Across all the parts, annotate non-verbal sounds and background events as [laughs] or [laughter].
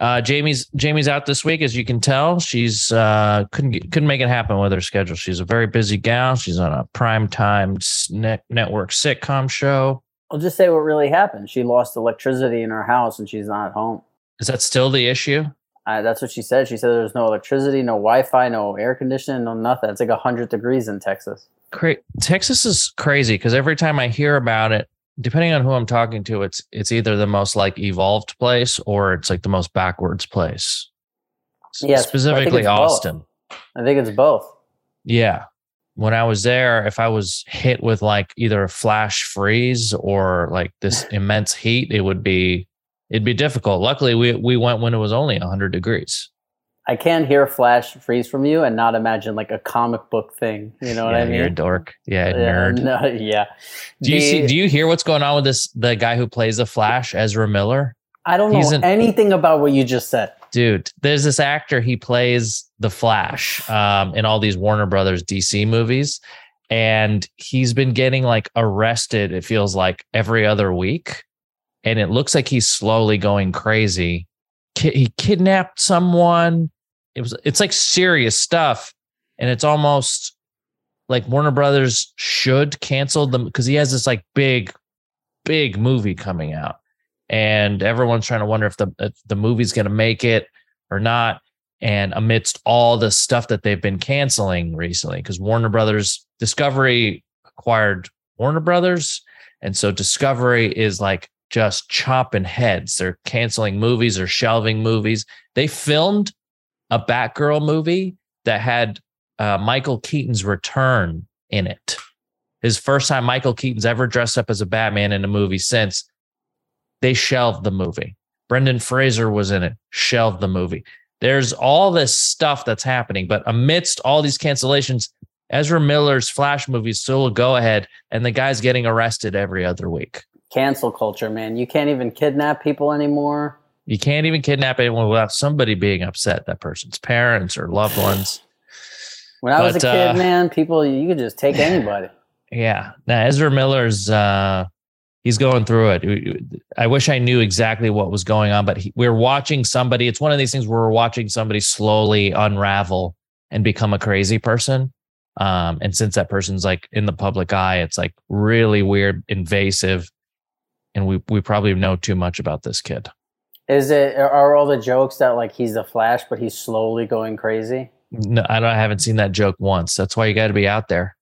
Uh, Jamie's Jamie's out this week, as you can tell. She's uh, couldn't get, couldn't make it happen with her schedule. She's a very busy gal. She's on a prime time net, network sitcom show. I'll just say what really happened. She lost electricity in her house, and she's not at home. Is that still the issue? Uh, that's what she said. She said there's no electricity, no Wi-Fi, no air conditioning, no nothing. It's like hundred degrees in Texas. Cra- Texas is crazy because every time I hear about it, depending on who I'm talking to, it's it's either the most like evolved place or it's like the most backwards place. Yes, specifically I Austin. Both. I think it's both. Yeah. When I was there, if I was hit with like either a flash freeze or like this [laughs] immense heat, it would be it'd be difficult. Luckily, we we went when it was only 100 degrees. I can't hear flash freeze from you and not imagine like a comic book thing. You know what yeah, I mean? You're a dork. Yeah, nerd. No, yeah. Do you see? Do you hear what's going on with this? The guy who plays the Flash, Ezra Miller. I don't know an, anything about what you just said, dude. There's this actor. He plays the Flash um, in all these Warner Brothers DC movies, and he's been getting like arrested. It feels like every other week, and it looks like he's slowly going crazy. He kidnapped someone it was it's like serious stuff and it's almost like Warner Brothers should cancel them because he has this like big big movie coming out and everyone's trying to wonder if the if the movie's going to make it or not and amidst all the stuff that they've been canceling recently because Warner Brothers Discovery acquired Warner Brothers and so Discovery is like just chopping heads. They're canceling movies or shelving movies. They filmed a Batgirl movie that had uh, Michael Keaton's return in it. His first time Michael Keaton's ever dressed up as a Batman in a movie since they shelved the movie. Brendan Fraser was in it, shelved the movie. There's all this stuff that's happening, but amidst all these cancellations, Ezra Miller's Flash movie still a go ahead, and the guy's getting arrested every other week. Cancel culture, man. You can't even kidnap people anymore. You can't even kidnap anyone without somebody being upset, that person's parents or loved [sighs] ones. When I but, was a kid, uh, man, people you could just take anybody. [sighs] Yeah. Now Ezra Miller's uh he's going through it. I wish I knew exactly what was going on, but he, we're watching somebody. It's one of these things where we're watching somebody slowly unravel and become a crazy person. Um, and since that person's like in the public eye, it's like really weird, invasive, and we we probably know too much about this kid. Is it are all the jokes that like he's the Flash, but he's slowly going crazy? No, I don't. I haven't seen that joke once. That's why you got to be out there.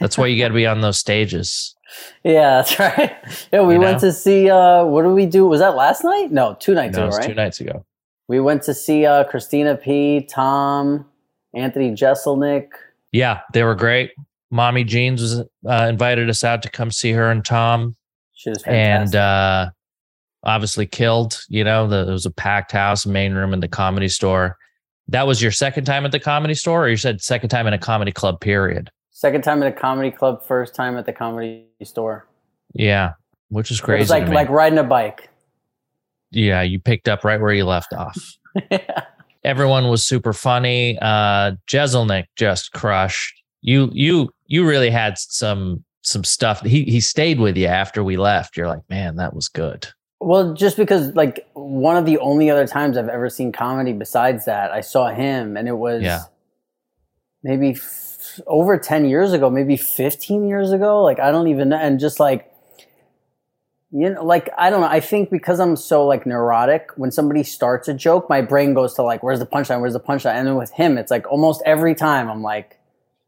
That's why you got to be on those stages. [laughs] Yeah, that's right. [laughs] Yeah, we you went know? to see. uh What did we do? Was that last night? No, two nights no, ago. Right? Two nights ago. We went to see uh Christina P, Tom, Anthony Jeselnik. Yeah, they were great. Mommy Jeans was uh, invited us out to come see her and Tom. She was fantastic. And uh, obviously killed. You know, the, there was a packed house, main room in the comedy store. That was your second time at the comedy store, or you said second time in a comedy club, period? Second time at a comedy club, first time at the comedy store. Yeah, which is crazy. It was like like riding a bike. Yeah, you picked up right where you left off. [laughs] yeah. Everyone was super funny. Uh Jeselnik just crushed. You you you really had some some stuff. He he stayed with you after we left. You're like, man, that was good. Well, just because like one of the only other times I've ever seen comedy besides that, I saw him, and it was yeah. maybe f- over ten years ago, maybe fifteen years ago. Like I don't even know, and just like you know, like I don't know. I think because I'm so like neurotic, when somebody starts a joke, my brain goes to like, "Where's the punchline? Where's the punchline?" And then with him, it's like almost every time I'm like,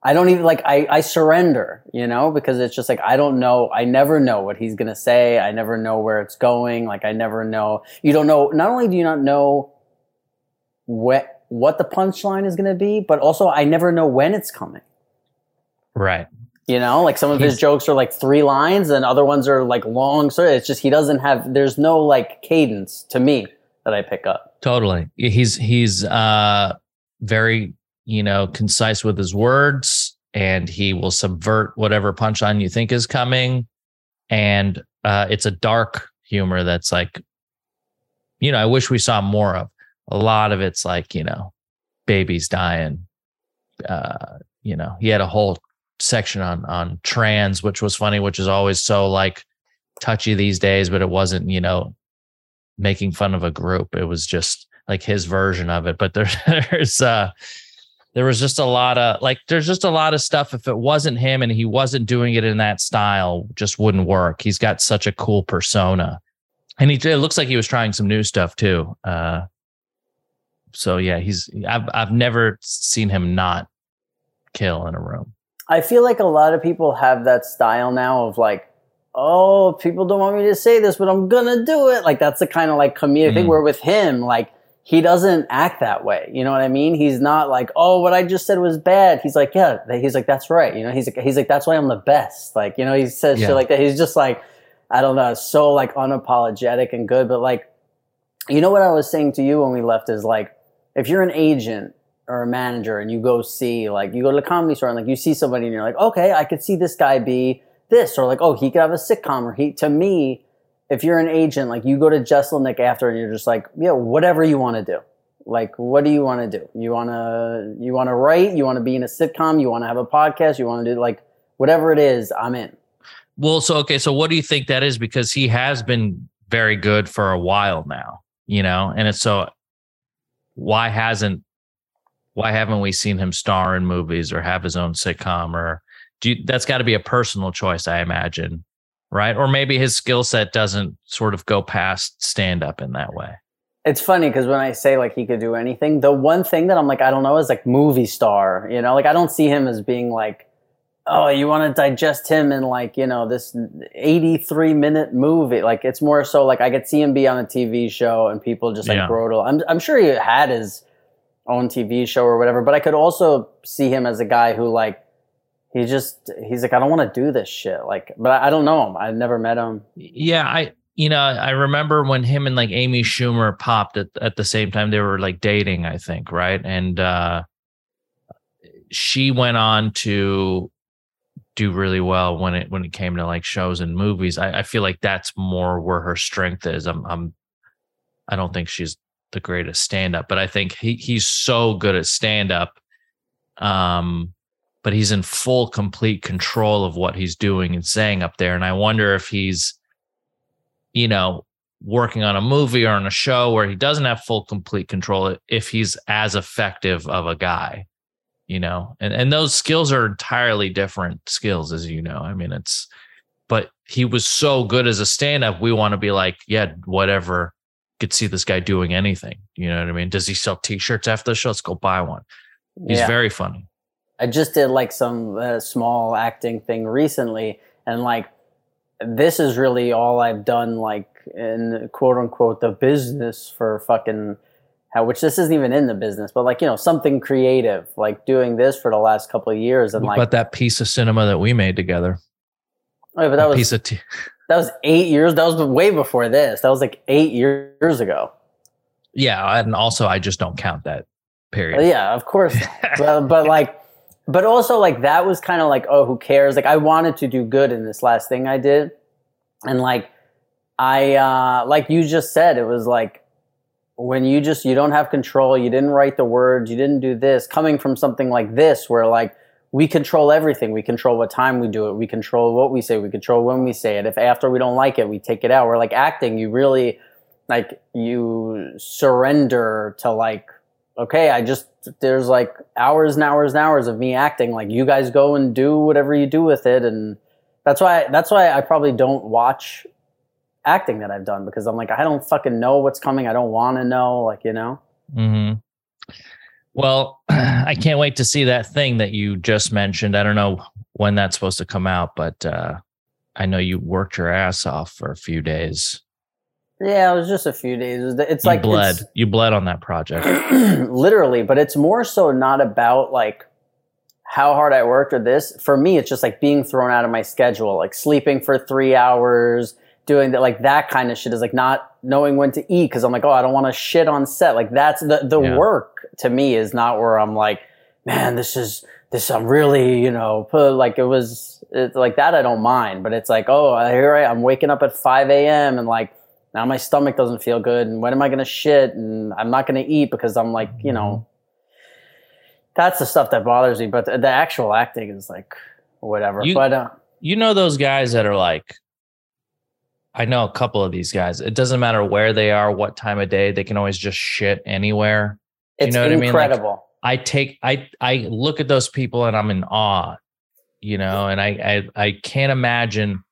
I don't even like I, I surrender, you know, because it's just like I don't know. I never know what he's gonna say. I never know where it's going. Like I never know. You don't know. Not only do you not know what what the punchline is gonna be, but also I never know when it's coming. Right. You know, like some of he's, his jokes are like three lines, and other ones are like long. So it's just he doesn't have. There's no like cadence to me that I pick up. Totally. He's he's uh very you know, concise with his words and he will subvert whatever punchline you think is coming. And uh, it's a dark humor that's like, you know, I wish we saw more of. A lot of it's like, you know, babies dying. Uh, you know, he had a whole section on on trans, which was funny, which is always so like touchy these days, but it wasn't, you know, making fun of a group. It was just like his version of it. But there, [laughs] there's uh there was just a lot of like there's just a lot of stuff. If it wasn't him and he wasn't doing it in that style, just wouldn't work. He's got such a cool persona. And he it looks like he was trying some new stuff too. Uh so yeah, he's I've I've never seen him not kill in a room. I feel like a lot of people have that style now of like, oh, people don't want me to say this, but I'm gonna do it. Like that's the kind of like comedic mm. thing where with him, like he doesn't act that way. You know what I mean? He's not like, oh, what I just said was bad. He's like, yeah, he's like, that's right. You know, he's like, he's like, that's why I'm the best. Like, you know, he says yeah. shit like that. He's just like, I don't know, so like unapologetic and good. But like, you know what I was saying to you when we left is like, if you're an agent or a manager and you go see like you go to the comedy store and like you see somebody and you're like okay i could see this guy be this or like oh he could have a sitcom or he to me if you're an agent like you go to Jeselnik after and you're just like yeah whatever you want to do. Like what do you want to do? You want to you want to write? You want to be in a sitcom? You want to have a podcast? You want to do like whatever it is i'm in. Well so okay so what do you think that is? Because he has been very good for a while now you know? And it's so why hasn't why haven't we seen him star in movies or have his own sitcom or do you, that's got to be a personal choice i imagine right or maybe his skill set doesn't sort of go past stand up in that way it's funny because when i say like he could do anything the one thing that i'm like i don't know is like movie star you know like i don't see him as being like oh you want to digest him in like you know this 83 minute movie like it's more so like i could see him be on a tv show and people just like yeah. i'm, I'm sure he had his own TV show or whatever. But I could also see him as a guy who like he just he's like I don't want to do this shit. Like, but I, don't know him. I've never met him. Yeah, I you know I remember when him and like Amy Schumer popped at at the same time. They were like dating, I think, right? And uh she went on to do really well when it when it came to like shows and movies. I, I feel like that's more where her strength is. I'm I'm I don't think she's the greatest stand up, but I think he he's so good at stand up. Um, but he's in full complete control of what he's doing and saying up there. And I wonder if he's, you know, working on a movie or on a show where he doesn't have full complete control, if he's as effective of a guy, you know, and, and those skills are entirely different skills, as you know. I mean, it's, but he was so good as a stand up. We want to be like, yeah, whatever could see this guy doing anything. You know what I mean? Does he sell T-shirts after the show? Let's go buy one. He's yeah. very funny. I just did like some uh, small acting thing recently, and like this is really all I've done, like in quote unquote the business for fucking how. Which this isn't even in the business, but like you know something creative, like doing this for the last couple of years, and like but that piece of cinema that we made together. Oh, but that, that was piece of t- [laughs] that was eight years. That was way before this. That was like eight years ago. Yeah, and also I just don't count that period. yeah, of course. [laughs] but, but like, but also like that was kind of like, oh, who cares? Like I wanted to do good in this last thing I did, and like I uh like you just said, it was like when you just you don't have control, you didn't write the words, you didn't do this. Coming from something like this, where like we control everything. We control what time we do it. We control what we say. We control when we say it. If after we don't like it, we take it out. We're like acting. You really like you surrender to like, okay, I just there's like hours and hours and hours of me acting. Like you guys go and do whatever you do with it, and that's why that's why I probably don't watch acting that I've done because I'm like I don't fucking know what's coming. I don't want to know. Like you know. Hmm. Well, [clears throat] I can't wait to see that thing that you just mentioned. I don't know when that's supposed to come out, but uh, I know you worked your ass off for a few days. Yeah, it was just a few days. It's like you bled. You bled on that project, [clears throat] literally. But it's more so not about like how hard I worked or this. For me, it's just like being thrown out of my schedule, like sleeping for three hours, doing that like that kind of shit is like not knowing when to eat because I'm like, oh, I don't want to shit on set. Like that's the the yeah. work to me is not where I'm like, man, this is this I'm really you know like it was it's like that I don't mind, but it's like oh here I I'm waking up at 5 a.m. and like now my stomach doesn't feel good and when am I gonna shit and I'm not gonna eat because I'm like you know that's the stuff that bothers me. But the, the actual acting is like whatever. You, but uh, you know those guys that are like I know a couple of these guys. It doesn't matter where they are, what time of day, they can always just shit anywhere. You It's know what I mean? Like, incredible. I take I I look at those people and I'm in awe, you know, and I I, I can't imagine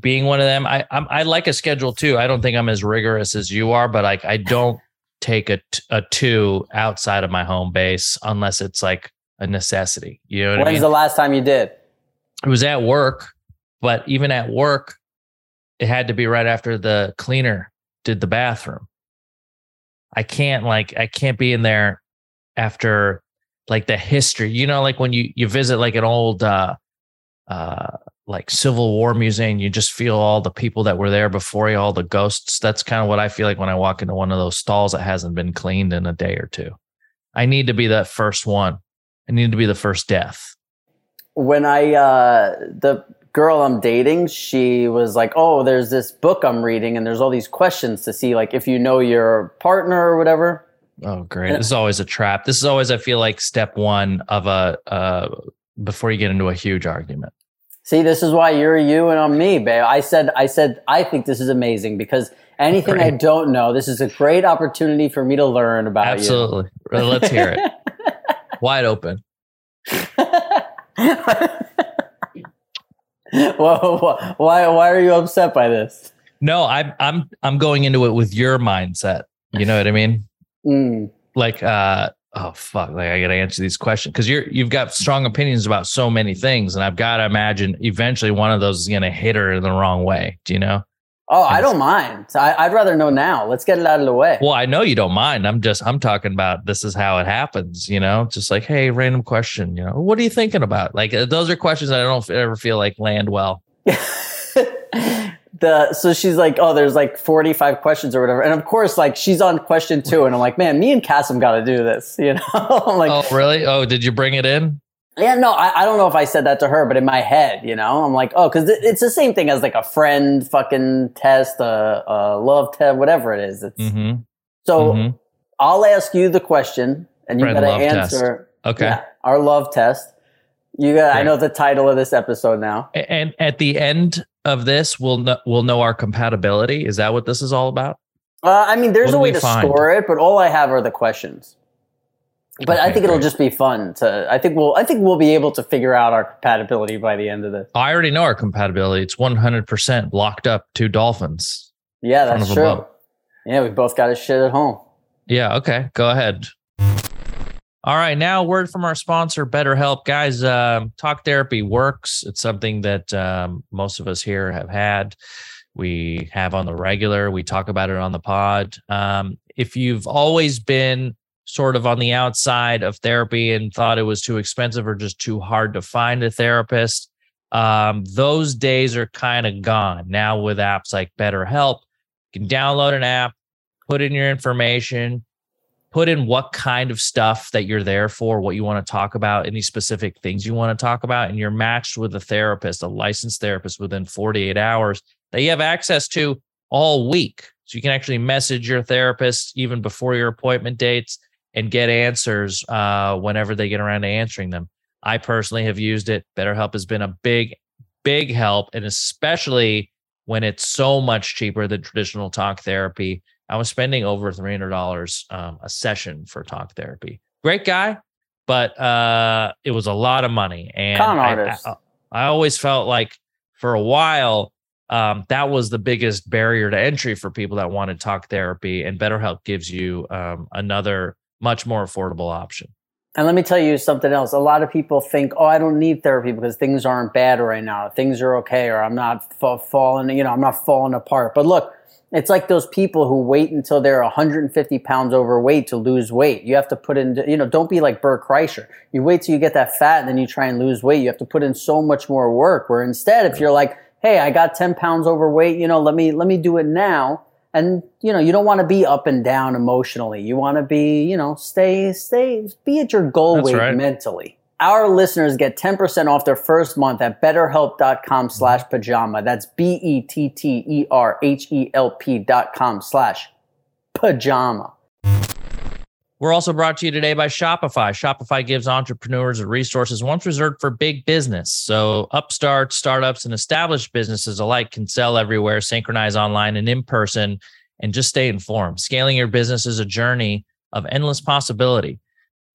being one of them. I I'm, I like a schedule too. I don't think I'm as rigorous as you are, but like I don't take a t- a two outside of my home base unless it's like a necessity. You know what When's I mean? the last time you did? it was at work, but even at work, it had to be right after the cleaner did the bathroom. I can't like I can't be in there after like the history. You know, like when you you visit like an old uh uh like Civil War museum, you just feel all the people that were there before you, all the ghosts. That's kind of what I feel like when I walk into one of those stalls that hasn't been cleaned in a day or two. I need to be that first one. I need to be the first death. when I uh, the girl I'm dating, she was like, "Oh, there's this book I'm reading, and there's all these questions to see, like if you know your partner or whatever." Oh, great! This is always a trap. This is always, I feel like, step one of a uh, before you get into a huge argument. See, this is why you're you and I'm me, babe. I said, I said, I think this is amazing because anything I don't know, this is a great opportunity for me to learn about you. Absolutely. Let's hear it. [laughs] Wide open. [laughs] Whoa, why, why are you upset by this? No, I'm I'm I'm going into it with your mindset. You know what I mean? Mm. Like, uh, oh fuck, like I got to answer these questions because you're you've got strong opinions about so many things, and I've got to imagine eventually one of those is going to hit her in the wrong way. Do you know? Oh, I don't mind. I, I'd rather know now. Let's get it out of the way. Well, I know you don't mind. I'm just I'm talking about this is how it happens. You know, just like hey, random question. You know, what are you thinking about? Like uh, those are questions I don't ever feel like land well. [laughs] the so she's like, oh, there's like 45 questions or whatever, and of course, like she's on question two, and I'm like, man, me and Cassim got to do this, [laughs] you know? I'm like, oh, really? Oh, did you bring it in? yeah, no, I, I don't know if I said that to her, but in my head, you know, I'm like, oh, because it's the same thing as like a friend fucking test, a, a love test, whatever it is. It's, Mm-hmm. So Mhm. I'll ask you the question, and you got to love test. answer. Okay. Yeah, our love test. You got. I know the title of this episode now. And at the end of this, we'll know, we'll know our compatibility. Is that what this is all about? Uh, I mean, there's What a way to find? score it, but all I have are the questions. But I Okay, think it'll just be fun to. I think we'll. I think we'll be able to figure out our compatibility by the end of this. I already know our compatibility. It's 100% locked up to dolphins. Yeah, that's true. Yeah, we both got his shit at home. Yeah. Okay. Go ahead. All right. Now, word from our sponsor, BetterHelp. Guys, um, talk therapy works. It's something that um, most of us here have had. We have on the regular. We talk about it on the pod. Um, if you've always been sort of on the outside of therapy and thought it was too expensive or just too hard to find a therapist, um, those days are kind of gone now with apps like BetterHelp. You can download an app, put in your information, put in what kind of stuff that you're there for, what you want to talk about, any specific things you want to talk about, and you're matched with a therapist, a licensed therapist within 48 hours that you have access to all week. So you can actually message your therapist even before your appointment dates and get answers uh, whenever they get around to answering them. I personally have used it. BetterHelp has been a big, big help, and especially when it's so much cheaper than traditional talk therapy. I was spending over three hundred dollars um, a session for talk therapy. Great guy, but uh, it was a lot of money, and Con I. I, I always felt like for a while um, that was the biggest barrier to entry for people that wanted talk therapy, and BetterHelp gives you um, another much more affordable option. And let me tell you something else. A lot of people think, "Oh, I don't need therapy because things aren't bad right now. Things are okay, or I'm not fa- falling. You know, I'm not falling apart." But look, it's like those people who wait until they're 150 pounds overweight to lose weight. You have to put in. You know, don't be like Bert Kreischer. You wait till you get that fat, and then you try and lose weight. You have to put in so much more work. Where instead, if you're like, "Hey, I got 10 pounds overweight. You know, let me let me do it now." and you know you don't want to be up and down emotionally you want to be you know stay stay be at your goal That's weight right. mentally our listeners get 10% off their first month at betterhelp.com slash pajama that's b-e-t-t-e-r-h-e-l-p dot com slash pajama We're also brought to you today by Shopify. Shopify gives entrepreneurs the resources once reserved for big business. So, upstarts, startups, and established businesses alike can sell everywhere, synchronize online and in person, and just stay informed. Scaling your business is a journey of endless possibility.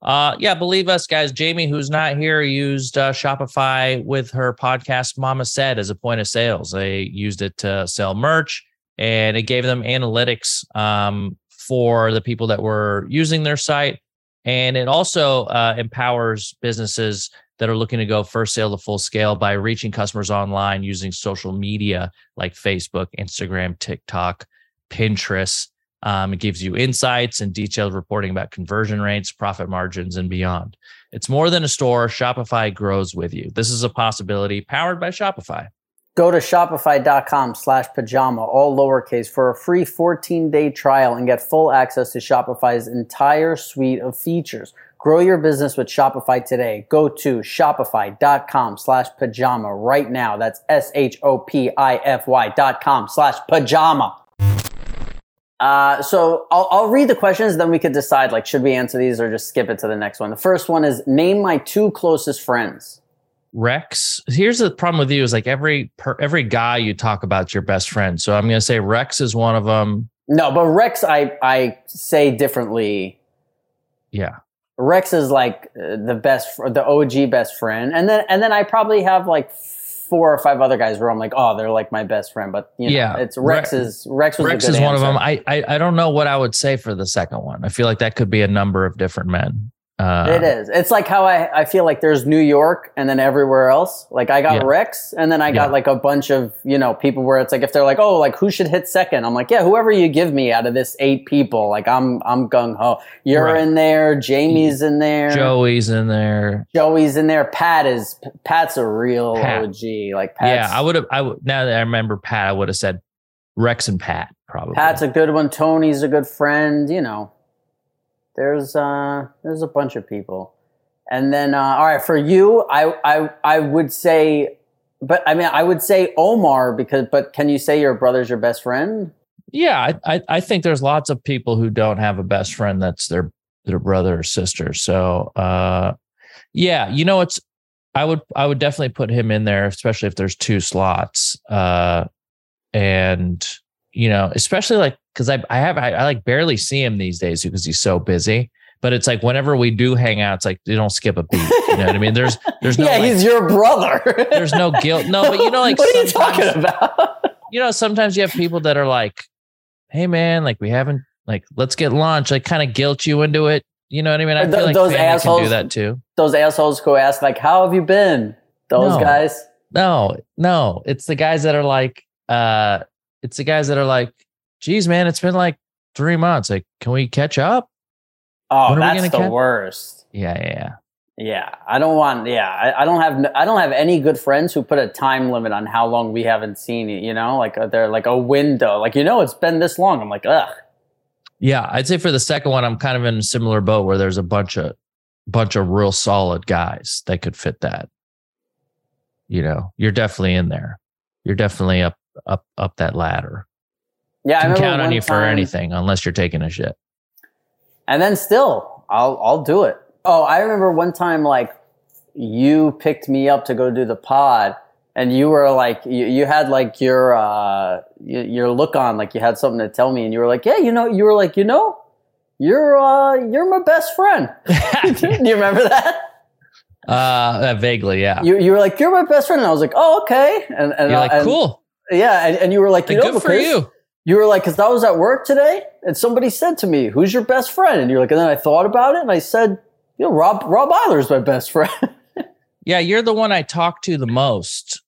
Uh, yeah, believe us, guys. Jamie, who's not here, used uh, Shopify with her podcast Mama Said as a point of sales. They used it to sell merch, and it gave them analytics um, for the people that were using their site, and it also uh, empowers businesses that are looking to go first sale to full scale by reaching customers online using social media like Facebook, Instagram, TikTok, Pinterest um, it gives you insights and detailed reporting about conversion rates, profit margins, and beyond. It's more than a store. Shopify grows with you. This is a possibility powered by Shopify. Go to shopify.com slash pajama, all lowercase, for a free 14 day trial and get full access to Shopify's entire suite of features. Grow your business with Shopify today. Go to shopify.com slash pajama right now. That's S H O P I F Y dot com slash pajama. Uh, so I'll, I'll read the questions, then we could decide like should we answer these or just skip it to the next one. The first one is name my two closest friends. Rex. Here's the problem with you is like every per, every guy you talk about your best friend. So I'm going to say Rex is one of them. No, but Rex I I say differently. Yeah. Rex is like uh, the best the OG best friend. And then and then I probably have like four or five other guys where I'm like, oh, they're like my best friend. But you know, Yeah. it's Rex Re- is Rex was Rex a good is one of them. I, I I don't know what I would say for the second one. I feel like that could be a number of different men. Uh, it is. It's like how I, I feel like there's New York and then everywhere else. Like I got Yeah. Rex and then I got Yeah. like a bunch of, you know, people where it's like if they're like, oh, like who should hit second? I'm like, yeah, whoever you give me out of this eight people, like I'm I'm gung ho. You're Right. in there, Jamie's in there, Joey's in there. Joey's in there, Pat is Pat's a real Pat. OG. Like Pat's, yeah, I would have. I would now that I remember Pat, I would have said Rex and Pat probably. Pat's a good one. Tony's a good friend. You know, there's uh there's a bunch of people, and then uh, all right for you, I I I would say, but I mean I would say Omar because but can you say your brother's your best friend? yeah, I, I think there's lots of people who don't have a best friend that's their their brother or sister. So uh, yeah, you know it's. I would I would definitely put him in there, especially if there's two slots. Uh, and you know, especially like because I I have I, I like barely see him these days because he's so busy. But it's like whenever we do hang out, it's like they don't skip a beat. You know what I mean? There's there's no [laughs] yeah, like, he's your brother. [laughs] there's no guilt. No, but you know, like [laughs] what are you talking about? you know, sometimes you have people that are like, "Hey, man, like we haven't like let's get lunch," like kind of guilt you into it. You know what I mean? I Th- feel like those assholes- do that too. Those assholes who ask like, "How have you been?" Those No. guys. No, no, it's the guys that are like, uh, it's the guys that are like, "Geez, man, it's been like three months. Like, can we catch up?" Oh, When are we that's the catch- worst. Yeah, yeah, yeah. Yeah, I don't want. Yeah, I, I don't have. I don't have any good friends who put a time limit on how long we haven't seen it. You know, like uh, they're like a window. Like you know, it's been this long. I'm like, ugh. Yeah, I'd say for the second one, I'm kind of in a similar boat where there's a bunch of bunch of real solid guys that could fit that. You know, you're definitely in there. You're definitely up up up that ladder. Yeah, I Can remember count on you for anything unless you're taking a shit. And then still, I'll I'll do it. Oh, I remember one time like you picked me up to go do the pod, and you were like you, you had like your uh your look on like you had something to tell me, and you were like, yeah, you know, you were like, you know, you're uh you're my best friend. [laughs] [laughs] do you remember that? uh, vaguely, yeah. You you were like, you're my best friend, and I was like, oh okay, and and You're uh, like, and- cool. Yeah, and, and you were like, you Like, know, good for because- you. You were like, because I was at work today, and somebody said to me, "Who's your best friend?" And you're like, and then I thought about it, and I said, "You know, Rob Rob Eiler's my best friend." [laughs] Yeah, you're the one I talk to the most.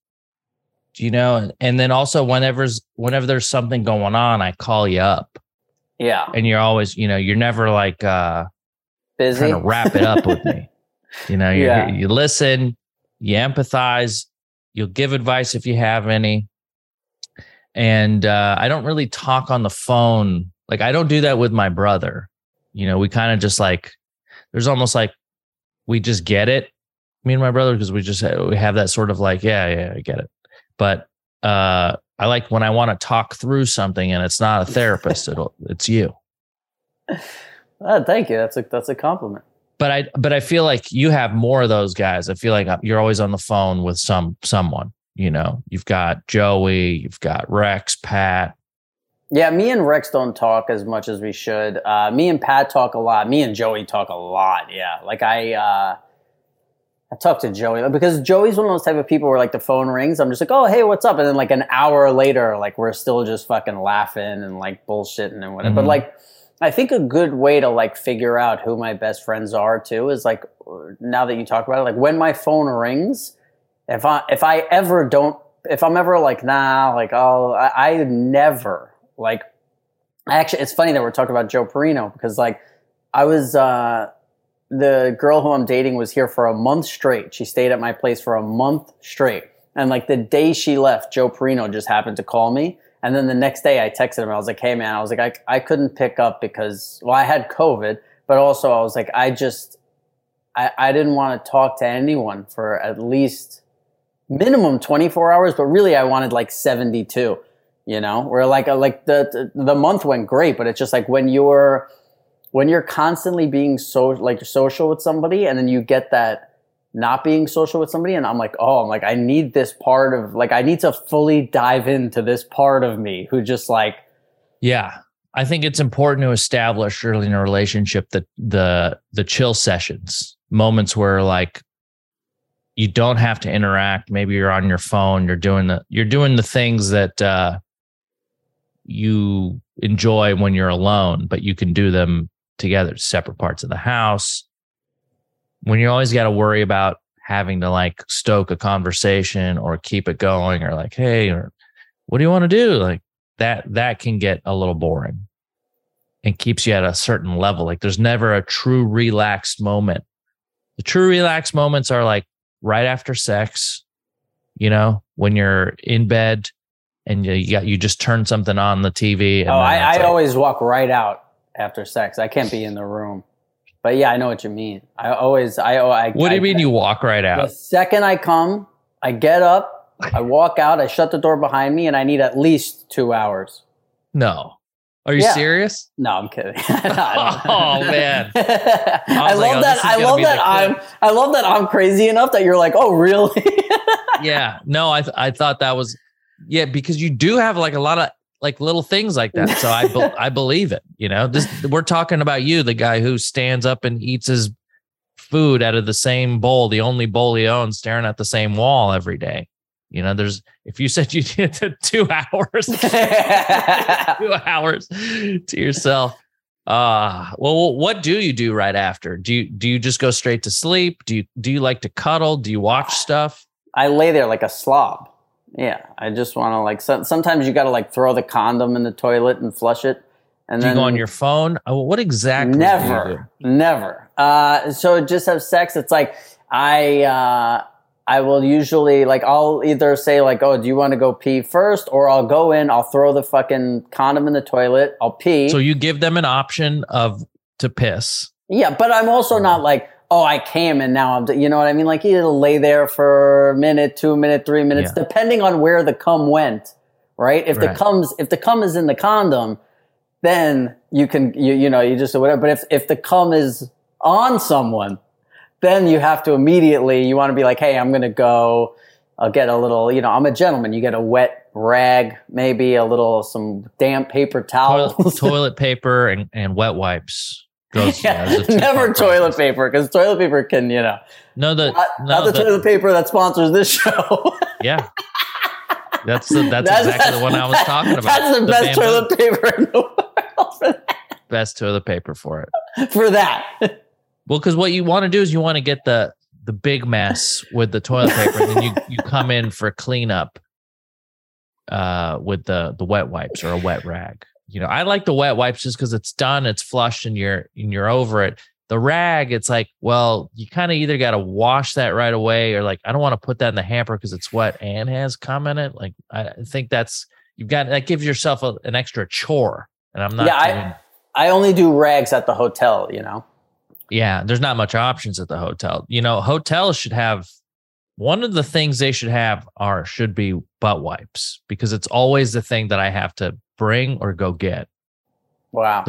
You know, and, and then also whenever's whenever there's something going on, I call you up. yeah, And you're always, you know, you're never like uh busy. trying to wrap it up with me. [laughs] You know, you Yeah. you listen, you empathize, you'll give advice if you have any. And uh, I don't really talk on the phone. Like I don't do that with my brother. You know, we kind of just like there's almost like we just get it. Me and my brother because we just we have that sort of like yeah yeah I get it. But uh, I like when I want to talk through something and it's not a therapist. It'll it's you. Oh, [sighs] thank you. That's a that's a compliment. But I but I feel like you have more of those guys. I feel like you're always on the phone with some someone. You know, you've got Joey, you've got Rex, Pat. Yeah, me and Rex don't talk as much as we should. Uh, me and Pat talk a lot. Me and Joey talk a lot. Yeah, like I. Uh, I talked to Joey because Joey's one of those type of people where like the phone rings, I'm just like, oh hey, what's up? And then like an hour later, like we're still just fucking laughing and like bullshitting and whatever. Mm-hmm. But like I think a good way to like figure out who my best friends are too is like now that you talk about it, like when my phone rings, if I if I ever don't if I'm ever like nah, like oh I, I never like actually it's funny that we're talking about Joe Perino because like I was uh the girl who I'm dating was here for a month straight. She stayed at my place for a month straight. And like the day she left, Joe Perino just happened to call me. And then the next day I texted him. I was like, hey man, I was like, I, I couldn't pick up because, well, I had COVID, but also I was like, I just, I, I didn't want to talk to anyone for at least minimum 24 hours, but really I wanted like 72, you know, where like, uh, like the, the month went great, but it's just like when you're, when you're constantly being so like social with somebody and then you get that not being social with somebody and I'm like, oh, I'm like, I need this part of like I need to fully dive into this part of me who just like Yeah. I think it's important to establish early in a relationship that the the chill sessions, moments where like you don't have to interact. Maybe you're on your phone, you're doing the you're doing the things that uh you enjoy when you're alone, but you can do them together, separate parts of the house. When you always got to worry about having to like stoke a conversation or keep it going or like, hey, or what do you want to do? Like that, that can get a little boring and keeps you at a certain level. Like there's never a true relaxed moment. The true relaxed moments are like right after sex, you know, when you're in bed and you got you just turn something on the TV. oh, I, I like, always walk right out after sex. I can't be in the room. But yeah, I know what you mean. I always, I, oh, I. What do you I, mean you walk right out? The second I come, I get up, I walk out, I shut the door behind me, and I need at least two hours. No. Are you yeah. serious? No, I'm kidding. [laughs] no, [laughs] oh man, [laughs] I, I love like, oh, that. I love that I'm. I love that I'm crazy enough that you're like, oh, really? yeah. No, I th- I thought that was yeah because you do have like a lot of like little things like that. So I be- I believe it. You know, this we're talking about you, the guy who stands up and eats his food out of the same bowl, the only bowl he owns, staring at the same wall every day. You know, there's if you said you did two [laughs] hours, [laughs] two hours to yourself. Uh well what do you do right after? Do you do you just go straight to sleep? Do you do you like to cuddle? Do you watch stuff? I lay there like a slob. Yeah, I just want to like. So, sometimes you got to like throw the condom in the toilet and flush it, and do then you go on your phone. Oh, what exactly? Never, never. Uh, so just have sex. It's like I. Uh, I will usually like I'll either say like, "Oh, do you want to go pee first? or I'll go in, I'll throw the fucking condom in the toilet, I'll pee. So you give them an option of to piss. Yeah, but I'm also not oh. like, oh, I came and now I'm, you know what I mean? Like it'll lay there for a minute, two minute, three minutes, yeah. depending on where the cum went, right? If right. the comes, if the cum is in the condom, then you can, you, you know, you just, whatever. But if, if the cum is on someone, then you have to immediately, you want to be like, hey, I'm going to go, I'll get a little, you know, I'm a gentleman. You get a wet rag, maybe a little, some damp paper towels. Toilet, [laughs] toilet paper and, and wet wipes goes yeah, [laughs] never toilet paper because toilet paper can you know no the not, no, not the, the, toilet paper that sponsors this show [laughs] yeah that's the, that's, that's exactly that's, the one I was talking about. That's the, the best bamboo. toilet paper in the world. Best toilet paper for it. For that. Well, because what you want to do is you want to get the the big mess with the toilet paper, and then you you come in for cleanup uh with the the wet wipes or a wet rag you know, I like the wet wipes just because it's done, it's flushed, and you're and you're over it. The rag, it's like, well, you kind of either got to wash that right away, or like, I don't want to put that in the hamper because it's wet and has cum in it. Like, I think that's you've got that gives yourself a, an extra chore. And I'm not. Yeah, doing, I I only do rags at the hotel. You know. Yeah, there's not much options at the hotel. You know, hotels should have one of the things they should have are should be butt wipes because it's always the thing that I have to bring or go get. Wow.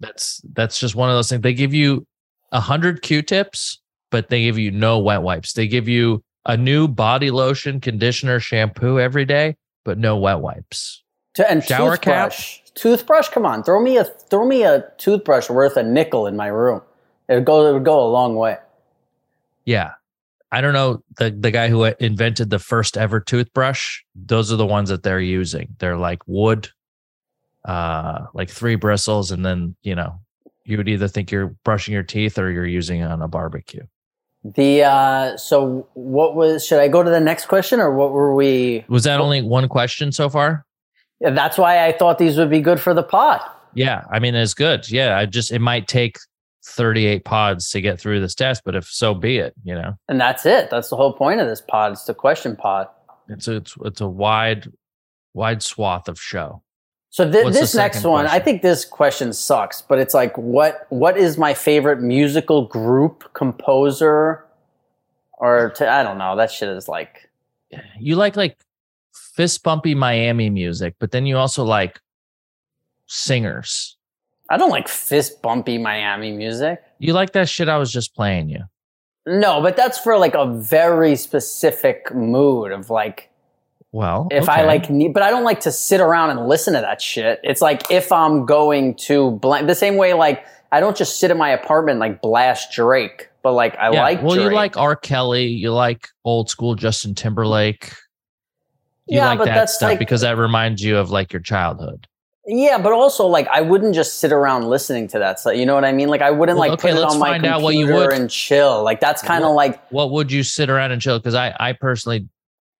That's that's just one of those things. They give you a hundred Q-tips, but they give you no wet wipes. They give you a new body lotion, conditioner, shampoo every day, but no wet wipes. To, and Shower cap? toothbrush. Toothbrush, come on, throw me a throw me a toothbrush worth a nickel in my room. It would go it would go a long way. Yeah. I don't know the the guy who invented the first ever toothbrush. Those are the ones that they're using. They're like wood, uh, like three bristles, and then you know you would either think you're brushing your teeth or you're using it on a barbecue. The uh so what was should I go to the next question or what were we Was that only one question so far? Yeah, That's why I thought these would be good for the pod. Yeah, I mean it's good. Yeah, I just it might take 38 pods to get through this test, but if so be it, you know. And that's it. That's the whole point of this pod. It's the question pod. It's a, it's it's a wide wide swath of show. So the this next one, I think this question sucks, but it's like, what what is my favorite musical group, composer, or to, I don't know. That shit is like, You like like fist bumpy Miami music, but then you also like singers. I don't like fist bumpy Miami music. You like that shit I was just playing you. No, but that's for like a very specific mood of like Well, if I like need, but I don't like to sit around and listen to that shit. It's like if I'm going to blank the same way, like I don't just sit in my apartment like blast Drake, but like I Yeah, like well, you like R. Kelly, you like old school Justin Timberlake. You Yeah, like that stuff like- because that reminds you of like your childhood. Yeah, but also like I wouldn't just sit around listening to that. So you know what I mean? Like I wouldn't Well, like okay, put it on my find out what you computer and chill. Like that's kind of like What would you sit around and chill? Because I, I personally,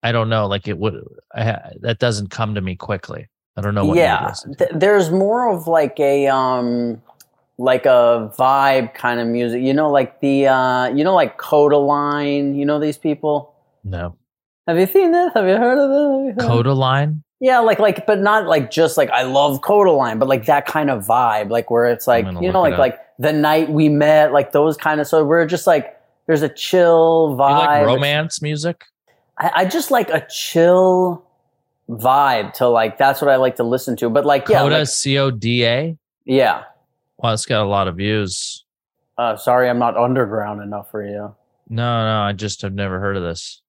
I don't know. Like it would, I, that doesn't come to me quickly. I don't know what. yeah. Th- there's more of like a um like a vibe kind of music. You know, like the uh you know like Kodaline. You know these people. No, Have you seen this? Have you heard of this? Have you heard- Coda line. Yeah, like like, but not like just like I love Kodaline, but like that kind of vibe, like where it's like you know, like like the night we met, like those kind of. So we're just like there's a chill vibe. You like romance music? I, I just like a chill vibe to like. That's what I like to listen to. But like, yeah, Coda like- C O D A. yeah. Wow, it's got a lot of views. Uh, sorry, I'm not underground enough for you. No, no, I just have never heard of this.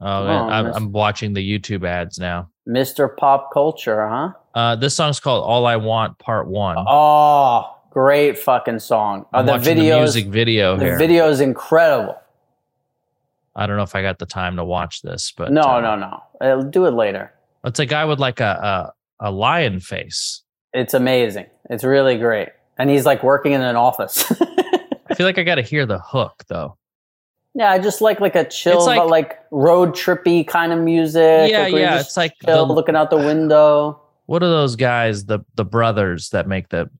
Oh, Oh, I'm, I'm watching the YouTube ads now. Mr. Pop Culture, huh? Uh, this song's called "All I Want" Part One. Oh, great fucking song. Uh, I'm the watching the music video the here. video is incredible. I don't know if I got the time to watch this, but no, uh, no, no. Uh, do it later. It's a guy with like a a, a lion face. It's amazing. It's really great. And he's like working in an office. [laughs] I feel like I got to hear the hook though. Yeah, I just like like a chill, like- but like road trippy kind of music. Yeah, like yeah, it's like chill, the- looking out the window. What are those guys? The the brothers that make the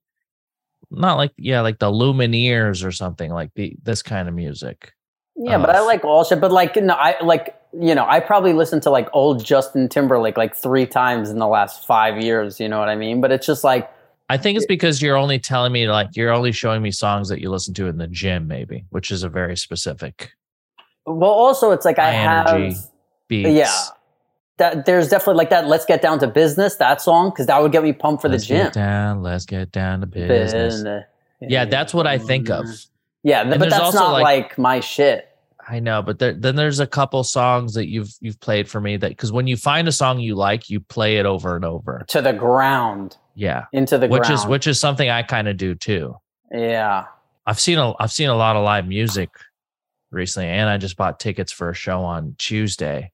not like yeah, like the Lumineers or something like the this kind of music. Yeah, but I like all shit. But like, no, I like you know, I probably listened to like old Justin Timberlake like three times in the last five years. You know what I mean? But it's just like, I think it's because you're only telling me like you're only showing me songs that you listen to in the gym, maybe, which is a very specific well, also it's like I have, beats. yeah, that there's definitely like that. Let's get down to business. That song because that would get me pumped for Let's the gym. Get down, let's get down to business. Business. Yeah, that's what I think of. Mm-hmm. Yeah, th- And but that's not like- like, my shit. I know, but there, then there's a couple songs that you've you've played for me that because when you find a song you like, you play it over and over. To the ground, Yeah, into the which ground. is which is something I kind of do too. yeah. I've seen a I've seen a lot of live music recently, and I just bought tickets for a show on Tuesday.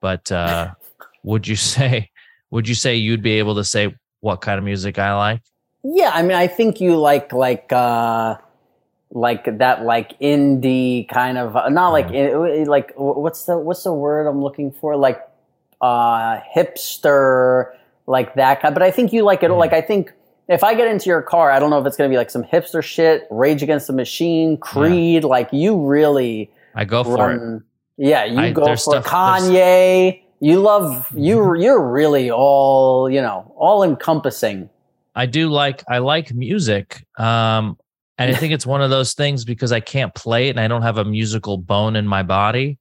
But uh, [laughs] would you say would you say you'd be able to say what kind of music I like? Yeah, I mean, I think you like like uh like that like indie kind of uh, not like in, like what's the what's the word I'm looking for like uh hipster like that kind. But I think you like it. Mhm. Like I think if I get into your car, I don't know if it's gonna be like some hipster shit, Rage Against the Machine, Creed. Like you really I go for it. Yeah, you I- go for stuff- Kanye. You love you. You're really all you know, all encompassing. I do like I like music. Um and I think it's one of those things because I can't play it and I don't have a musical bone in my body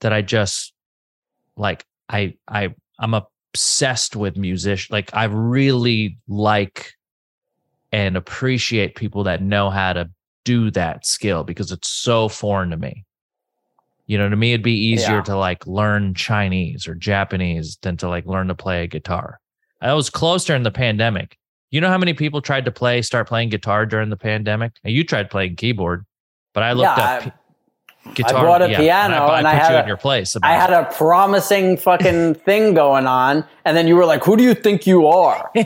that I just like I I I'm obsessed with music. Like I really like and appreciate people that know how to do that skill because it's so foreign to me. You know, to me, it'd be easier Yeah. to like learn Chinese or Japanese than to like learn to play a guitar. I was close during the pandemic. You know how many people tried to play, start playing guitar during the pandemic? And you tried playing keyboard, but I looked Yeah, up I- guitar. bought a yeah, piano I, and I I had you a- in your place. I had a promising fucking [laughs] thing going on, and then you were like, "Who do you think you are?" [laughs]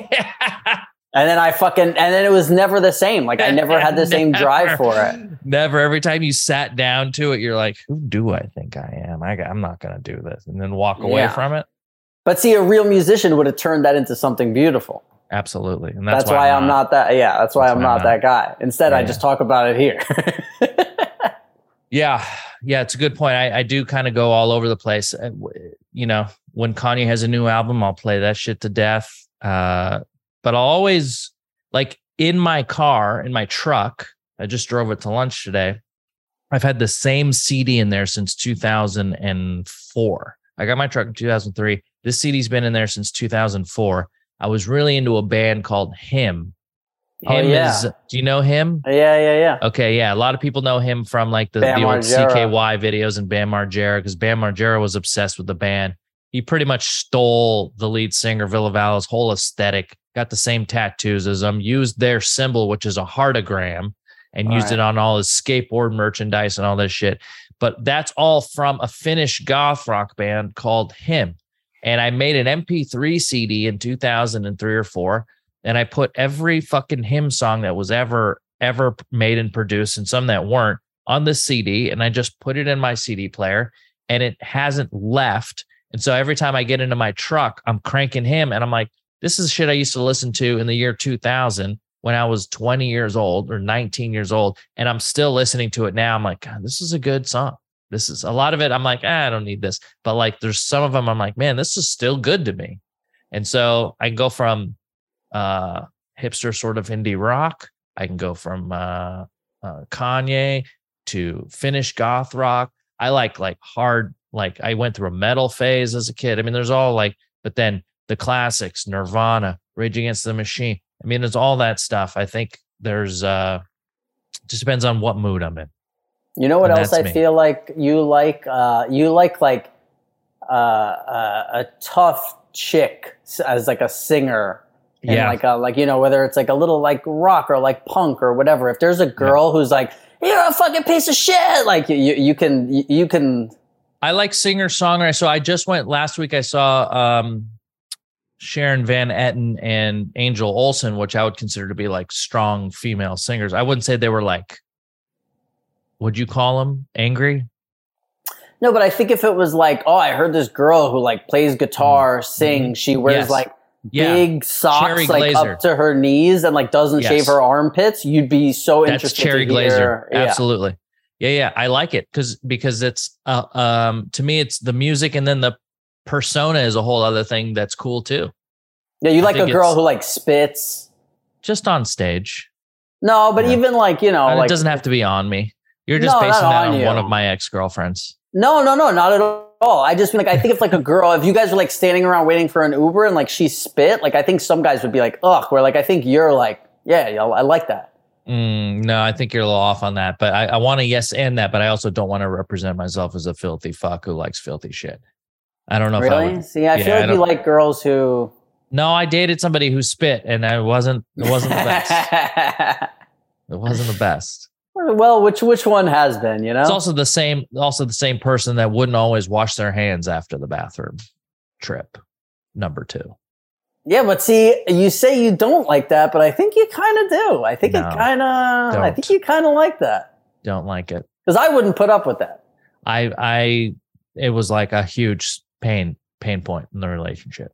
And then I fucking, and then it was never the same. Like I [laughs] never had the same drive for it. Never. Every time you sat down to it, you're like, "Who do I think I am? I, I'm not going to do this," and then walk away Yeah. from it. But see, a real musician would have turned that into something beautiful. Absolutely, and That's, why, I'm not that. Yeah, that's why That's I'm why I'm not that guy. Instead, I Yeah. just talk about it here. Yeah, yeah, it's a good point. I, I do kind of go all over the place. Uh, You know, when Kanye has a new album, I'll play that shit to death. Uh, but I'll always like in my car, in my truck. I just drove it to lunch today. I've had the same CD in there since 2004. I got my truck in 2003. This CD's been in there since 2004. I was really into a band called Him. Oh, Him yeah. is. Do you know him? yeah, yeah, yeah. Okay, yeah. A lot of people know him from like the, the old CKY videos and Bam Margera because Bam Margera was obsessed with the band. He pretty much stole the lead singer Ville Valo's whole aesthetic, got the same tattoos as them, used their symbol, which is a heartagram, and used Right. it on all his skateboard merchandise and all this shit. But that's all from a Finnish goth rock band called Him. And I made an MP3 CD in 2003 or four and I put every fucking Him song that was ever ever made and produced, and some that weren't, on the CD, and I just put it in my CD player, and it hasn't left. And so every time I get into my truck, I'm cranking him, and I'm like, this is shit I used to listen to in the year 2000 when I was 20 years old or 19 years old, and I'm still listening to it now. I'm like, God, this is a good song. This is a lot of it. I'm like, ah, I don't need this, but like, there's some of them. I'm like, man, this is still good to me. And so I go from uh, hipster sort of indie rock. I can go from uh, uh, Kanye to Finnish goth rock. I like like hard, like I went through a metal phase as a kid. I mean, there's all like, but then the classics, Nirvana, Rage Against the Machine. I mean, it's all that stuff. I think there's uh just depends on what mood I'm in. You know what And else I me. feel like you like? Uh, you like like uh, uh, a tough chick as like a singer. And Yeah. like a, like you know whether it's like a little like rock or like punk or whatever. If there's a girl who's like you're a fucking piece of shit, like you you, you can you, you can I like singer songwriter. So I just went last week. I saw um, Sharon Van Etten and Angel Olsen, which I would consider to be like strong female singers. I wouldn't say they were like, would you call them angry? No, but I think if it was like, oh, I heard this girl who like plays guitar, sings, she wears Mm-hmm. Yes. like Yeah, big socks Cherry like Glazerr. up to her knees and like doesn't Yes. shave her armpits, you'd be so that's interested. Cherry Glazerr. Yeah. Absolutely. Yeah, yeah. I like it because because it's uh, um to me it's the music and then the persona is a whole other thing that's cool too. Yeah, you I like a girl who like spits. Just on stage. No, but Yeah. even like you know, And like it doesn't have to be on me. You're just No, basing that on on one of my ex girlfriends. No, no, no, not at all. I just like I think if like a girl, if you guys were like standing around waiting for an Uber and like she spit, like I think some guys would be like, ugh. Where like I think you're like, yeah, I like that. Mm, no, I think you're a little off on that. But I, I want to yes and that, but I also don't want to represent myself as a filthy fuck who likes filthy shit. I don't know if I really? would. See, I Yeah, feel I like you like girls who. No, I dated somebody who spit and I wasn't it wasn't the best. [laughs] It wasn't the best. Well, which which one has been? You know. It's also the same also the same person that wouldn't always wash their hands after the bathroom trip. Number two. Yeah, but see, you say you don't like that, but I think you kind of do. I think No, it kind of. I think you kind of like that Don't like it. because I wouldn't put up with that. I I it was like a huge pain pain point in the relationship.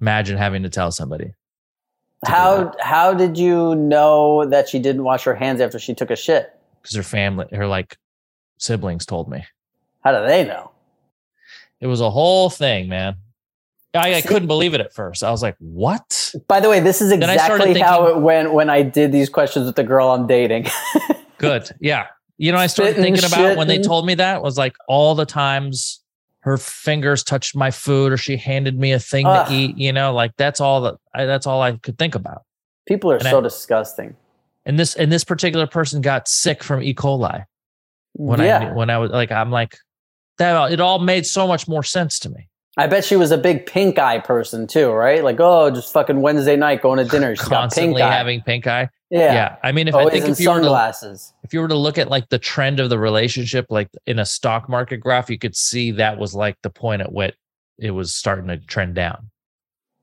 Imagine having to tell somebody. How how did you know that she didn't wash her hands after she took a shit? Because her family, her like siblings told me. How do they know? It was a whole thing, man. I, I couldn't believe it at first. I was like, what? By the way, this is exactly how it went when I did these questions with the girl I'm dating. [laughs] Good. Yeah. You know, I started thinking about when they told me that was like all the times her fingers touched my food or she handed me a thing Ugh. to eat, you know, like that's all that I, that's all I could think about. People are And so I- disgusting. And this and this particular person got sick from E. coli when yeah, I when I was like I'm like that it all made so much more sense to me. I bet she was a big pink eye person too, right? Like, oh, just fucking Wednesday night going to [laughs] dinner. Got pink Constantly having pink eye. yeah. Yeah. I mean if I Always think in if you were to sunglasses. if you were to look at like the trend of the relationship like in a stock market graph you could see that was like the point at which it was starting to trend down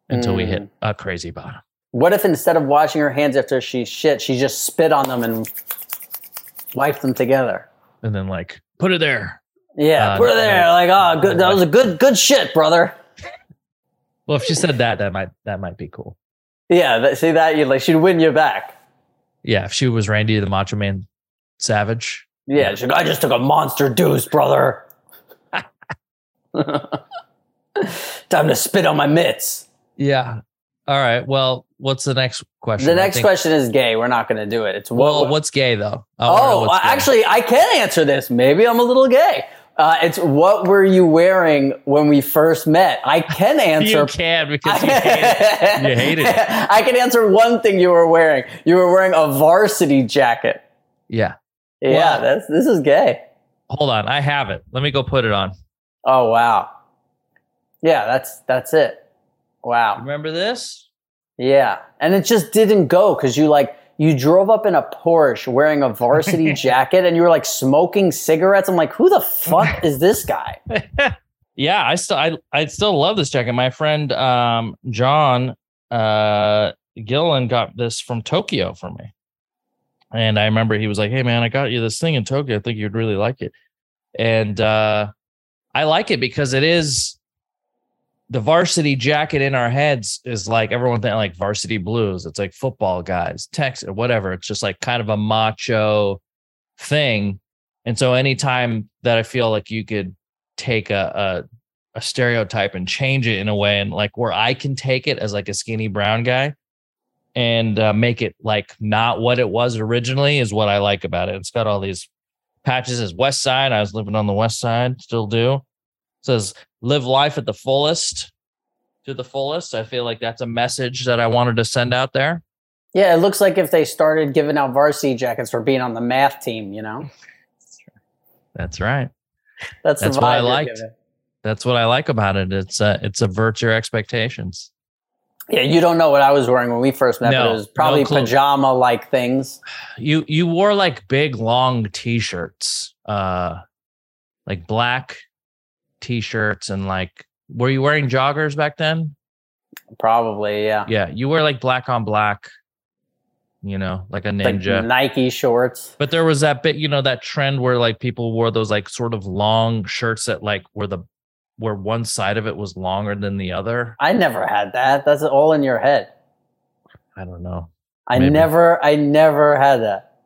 until we Mm. hit a crazy bottom What if instead of washing her hands after she shit, she just spit on them and wiped them together? and then like put it there Yeah, Uh, put her there. no. Like, oh, good. That was a good, good shit, brother. well if she said that that might that might be cool Yeah, that, see that you like she'd win you back. yeah if she was randy the macho man savage Yeah, she'd I just took a monster deuce, brother. [laughs] [laughs] Time to spit on my mitts. yeah all right well what's the next question The next think- question is gay. We're not going to do it. It's what, well what's gay though I Oh, gay. actually, I can answer this. Maybe I'm a little gay. Uh, it's what were you wearing when we first met? I can [laughs] answer. you can because you hate it [laughs] You hated it. I can answer one thing you were wearing. You were wearing a varsity jacket. yeah Yeah, Wow. that's this is gay. hold on i have it let me go put it on Oh wow. Yeah, that's that's it. Wow. remember this Yeah, and it just didn't go because you like you drove up in a Porsche wearing a varsity [laughs] jacket and you were like smoking cigarettes. I'm like, who the fuck [laughs] is this guy? [laughs] yeah, I still I I still love this jacket. My friend um John uh Gillen got this from Tokyo for me. And I remember he was like, "Hey man, I got you this thing in Tokyo. I think you'd really like it." And uh I like it because it is the varsity jacket in our heads is like everyone think like varsity blues. It's like football guys, Texas, whatever. It's just like kind of a macho thing. And so anytime that I feel like you could take a, a a stereotype and change it in a way and like where I can take it as like a skinny brown guy and uh, make it like not what it was originally is what I like about it. It's got all these patches as West Side. I was living on the West Side, still do. It says live life at the fullest to the fullest. I feel like that's a message that I wanted to send out there. Yeah, it looks like if they started giving out varsity jackets for being on the math team, you know, That's right. that's, That's what I liked. That's what I like about it. It's uh, it subverts your expectations. Yeah, you don't know what I was wearing when we first met, but it was probably no pajama like things. you you wore like big long t-shirts uh like black t-shirts and like were you wearing joggers back then Probably, yeah. yeah you wear like black on black you know like a Like ninja Nike shorts. but there was that bit you know that trend where like people wore those like sort of long shirts that like were the where one side of it was longer than the other I never had that. That's all in your head. i don't know I Maybe. never, I never had that.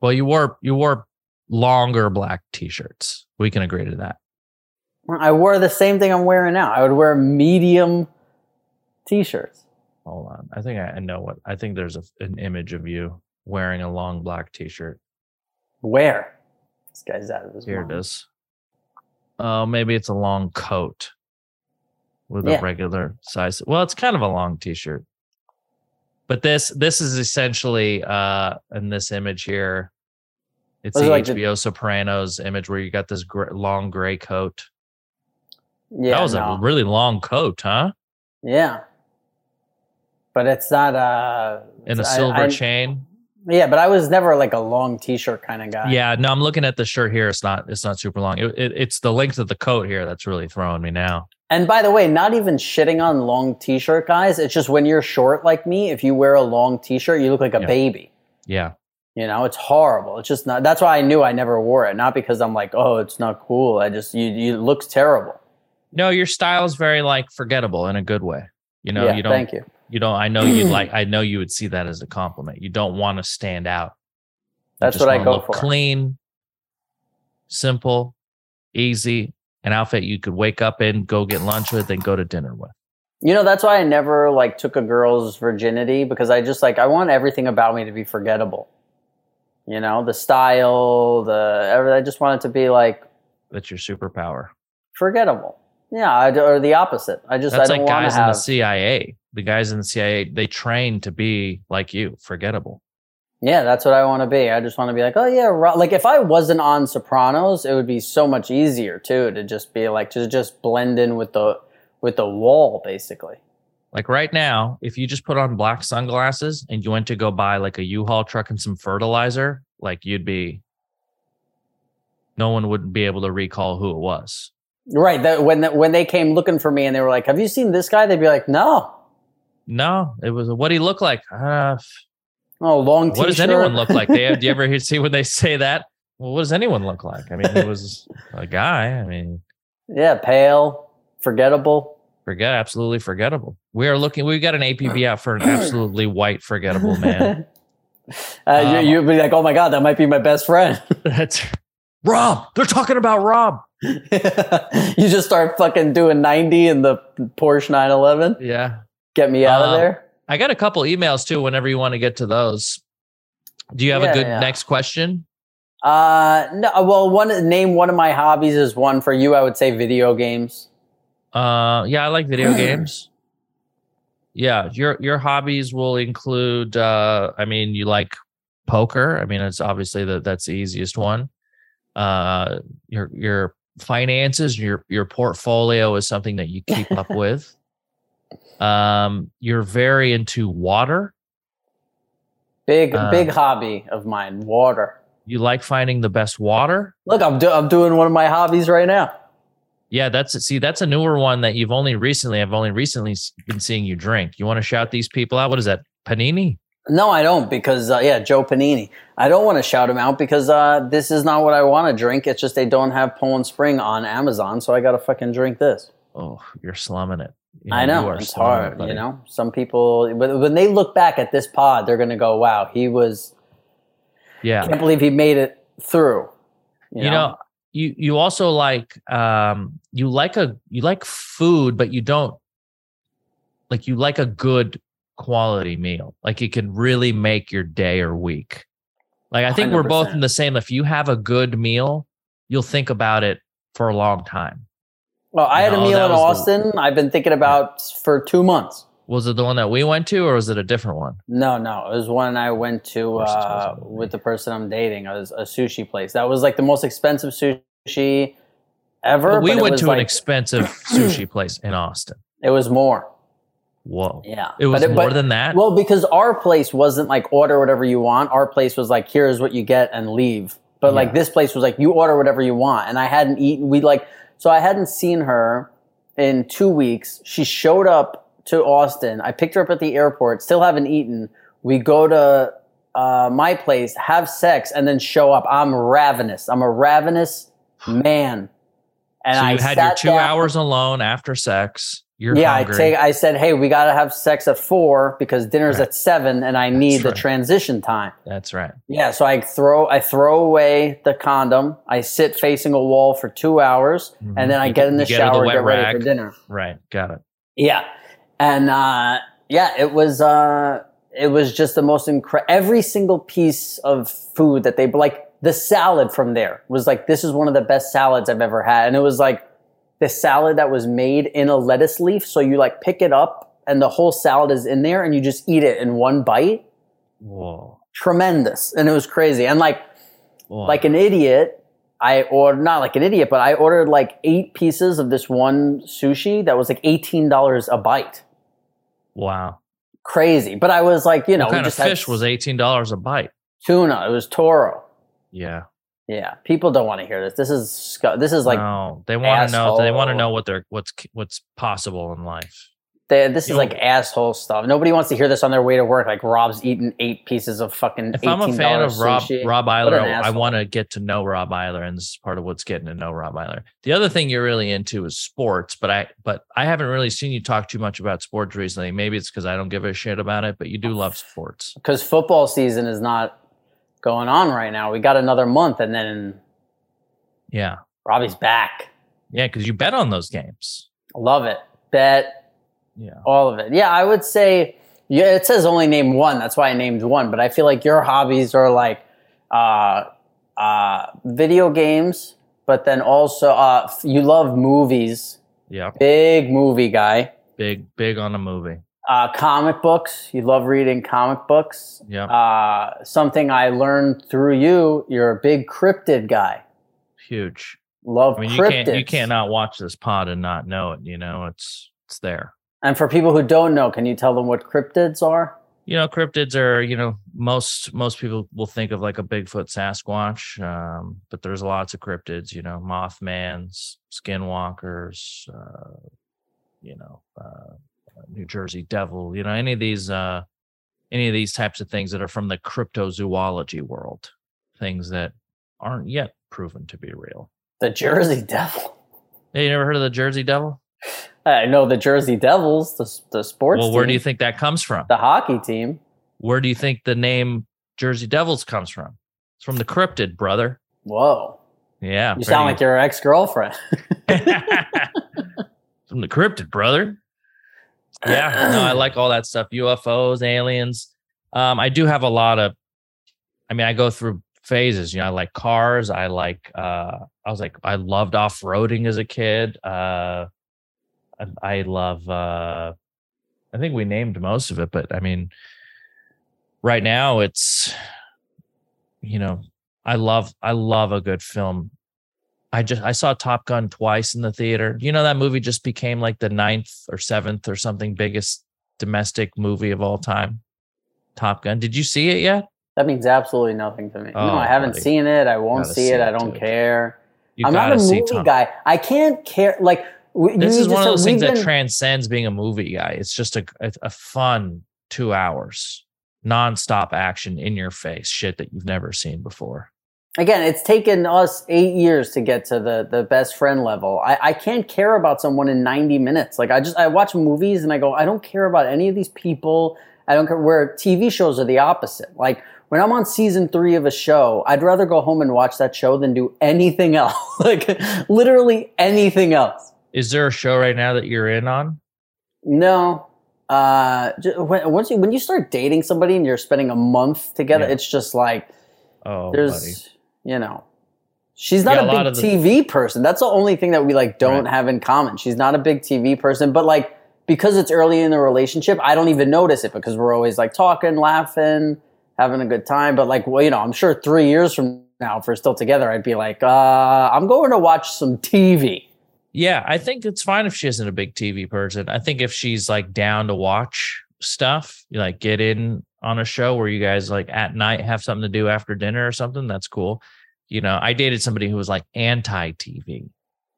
well you wore you wore longer black t-shirts we can agree to that I wore the same thing I'm wearing now. I would wear medium t-shirts. Hold on. I think I know what. I think there's a, an image of you wearing a long black t-shirt. Where? This guy's out of his Here mind. it is. Oh, maybe it's a long coat with Yeah. a regular size. Well, it's kind of a long t-shirt. But this this is essentially uh in this image here. It's the like the- HBO Sopranos image where you got this gr- long gray coat. Yeah, that was no. a really long coat, huh? yeah. But it's not uh And a I- silver I- chain. Yeah, but I was never like a long t-shirt kind of guy. Yeah, no, I'm looking at the shirt here. It's not. It's not super long. It, it, it's the length of the coat here that's really throwing me now. And by the way, not even shitting on long t-shirt guys. It's just when you're short like me, if you wear a long t-shirt, you look like a Yeah. baby. Yeah, You know, it's horrible. It's just not. That's why I knew I never wore it. Not because I'm like, oh, it's not cool. I just you you it looks terrible. No, your style is very like forgettable in a good way. You know, yeah, you don't. thank you. You don't. I know you'd like. I know you would see that as a compliment. You don't want to stand out. You That's what I go for. Clean, simple, easy. An outfit you could wake up in, go get lunch with, and go to dinner with. You know, that's why I never like took a girl's virginity because I just like I want everything about me to be forgettable. You know, the style, the everything. I just want it to be like That's your superpower. forgettable. Yeah, I, or the opposite. I just That's I don't like guys to in the. CIA. The guys in the CIA, they train to be like you, forgettable. Yeah, that's what I want to be. I just want to be like, oh yeah, like if I wasn't on Sopranos, it would be so much easier too to just be like to just blend in with the with the wall, basically. Like right now, if you just put on black sunglasses and you went to go buy like a U-Haul truck and some fertilizer, like you'd be no one would be able to recall who it was. Right. That when that when they came looking for me and they were like, "Have you seen this guy?" They'd be like, "No." No, it was what he looked like. Uh, Oh, long what does anyone look like? They have, do you ever hear, [laughs] see when they say that? Well, what does anyone look like? I mean, it was a guy. I mean, yeah, pale, forgettable. forget absolutely forgettable. We are looking. We've got an APB out for an absolutely [coughs] white forgettable man. [laughs] uh, Um, you, you'd be like, "Oh my god, that might be my best friend." [laughs] That's Rob. They're talking about Rob. [laughs] you just start fucking doing ninety in the Porsche 911. Yeah. Get me out of Um, there. I got a couple emails too. Whenever you want to get to those, do you have Yeah, a good yeah. next question? Uh, no. Well, one name one of my hobbies is one for you. I would say video games. Uh, yeah, I like video [clears throat] games. Yeah, your your hobbies will include. Uh, I mean, you like poker. I mean, it's obviously the that's the easiest one. Uh, your your finances, your your portfolio is something that you keep up [laughs] with. Um, you're very into water. Big big hobby of mine. Water. You like finding the best water. Look, I'm do- I'm doing one of my hobbies right now. Yeah, that's see, that's a newer one that you've only recently. I've only recently been seeing you drink. You want to shout these people out? What is that? Panini? No, I don't because uh, yeah, Joe Panini. I don't want to shout him out because uh, this is not what I want to drink. It's just they don't have Poland Spring on Amazon, so I got to fucking drink this. Oh, you're slumming it. You I you know are it's slumming it, hard. you know, some people when they look back at this pod, they're gonna go, "Wow, he was." Yeah. Can't believe he made it through. you know you you also like um you like a you like food but you don't like you like a good quality meal like it can really make your day or week like i think we're both in the same if you have a good meal you'll think about it for a long time Well, I had a meal in was the- Austin. I've been thinking about for two months. was it the one that we went to or was it a different one No, no, it was one I went to uh, with the person I'm dating. It was a sushi place. That was like the most expensive sushi ever. We went to an expensive [clears throat] sushi place in austin It was more. Whoa Yeah, it was But more but- than that Well, because our place wasn't like order whatever you want. Our place was like here's what you get and leave. But like this place was like you order whatever you want. And I hadn't eaten. We like so I hadn't seen her in two weeks. She showed up to Austin. I picked her up at the airport. Still haven't eaten. We go to uh, my place, have sex, and then show up. I'm ravenous. I'm a ravenous [sighs] man. And so I you had your two down- hours alone after sex you're yeah, hungry. I take. I said, "Hey, we got to have sex at four because dinner's Right. at seven, and I need the transition time." that's right Yeah, so I throw I throw away the condom. I sit facing a wall for two hours, Mhm. and then I You get in the get the shower, wet get ready rag. for dinner. right got it Yeah, and uh, yeah, it was uh, it was just the most incredible. Every single piece of food that they like the salad from there was like this is one of the best salads I've ever had, and it was like the salad that was made in a lettuce leaf. So you like pick it up, and the whole salad is in there, and you just eat it in one bite. whoa Tremendous, and it was crazy, and like Whoa. like an idiot. I ordered not like an idiot, but I ordered like eight pieces of this one sushi that was like eighteen dollars a bite. wow Crazy, but I was like, you know, what we kind of fish was eighteen dollars a bite? tuna. It was toro. Yeah, Yeah, people don't want to hear this. This is this is like no, they want to know. They want to know what they're what's what's possible in life. they, this you is like asshole stuff. Nobody wants to hear this on their way to work. Like Rob's eating eight pieces of fucking. If I'm a fan of Rob sushi. Rob Eiler, I, want to get to know Rob Eiler, and this is part of what's getting to know Rob Eiler. The other thing you're really into is sports, but I but I haven't really seen you talk too much about sports recently. Maybe it's because I don't give a shit about it, but you do love [sighs] sports. because football season is not going on right now. We got another month, and then Yeah, Robbie's back. yeah, because you bet on those games. Love it. Bet Yeah, all of it. Yeah, I would say. Yeah, it says only name one. That's why I named one. But I feel like your hobbies are like uh, uh, video games, but then also uh, f- you love movies. Yeah. Big movie guy. Big, big on a movie. Uh, comic books. You love reading comic books. Yeah. Uh, something I learned through you. You're a big cryptid guy. Huge. Love I mean, you can't you can't not watch this pod and not know it. You know, it's it's there. And for people who don't know, can you tell them what cryptids are? You know, cryptids are you know most most people will think of like a Bigfoot, Sasquatch, um, but there's lots of cryptids. You know, Mothmans, Skinwalkers, uh, you know, uh, New Jersey Devil. You know, any of these uh, any of these types of things that are from the cryptozoology world, things that aren't yet proven to be real. The Jersey Devil. Hey, you never heard of the Jersey Devil? I know the Jersey Devils, the, the sports Well, where team, do you think that comes from? the hockey team. Where do you think the name Jersey Devils comes from? It's from the cryptid, brother. Whoa. Yeah. You sound like your ex girlfriend. [laughs] from the cryptid, brother. Yeah, no, I like all that stuff. UFOs, aliens. Um, I do have a lot of. I mean, I go through phases. You know, I like cars. I like. uh I was like, I loved off roading as a kid. Uh, I, I love. uh I think we named most of it, but I mean, right now it's. You know, I love. I love a good film. I just I saw Top Gun twice in the theater. You know that movie just became like the ninth or seventh or something biggest domestic movie of all time. Top Gun. Did you see it yet? That means absolutely nothing to me. Oh, no, I haven't buddy. seen it. I won't see see it. I don't dude. care. You I'm not a movie Top. guy. I can't care. Like This is one of those things we've that transcends being a movie guy. It's just a a, a fun two hours, nonstop action in your face, shit that you've never seen before. Again, it's taken us eight years to get to the the best friend level. I, I can't care about someone in 90 minutes. Like I just I watch movies and I go, I don't care about any of these people. I don't care where TV shows are the opposite. Like when I'm on season three of a show, I'd rather go home and watch that show than do anything [laughs] else. like literally anything else. Is there a show right now that you're in on? No. Uh, when, once you when you start dating somebody and you're spending a month together, Yeah. it's just like Oh, there's buddy. You know. She's not Yeah, a a big the- tv person. That's the only thing that we like don't Right. have in common. She's not a big tv person but like because it's early in the relationship i don't even notice it because we're always like talking laughing having a good time. But like well you know i'm sure three years from now if we're still together i'd be like uh i'm going to watch some tv Yeah, I think it's fine if she isn't a big TV person. I think if she's like down to watch stuff, you like get in on a show where you guys like at night have something to do after dinner or something, that's cool. You know, I dated somebody who was like anti TV,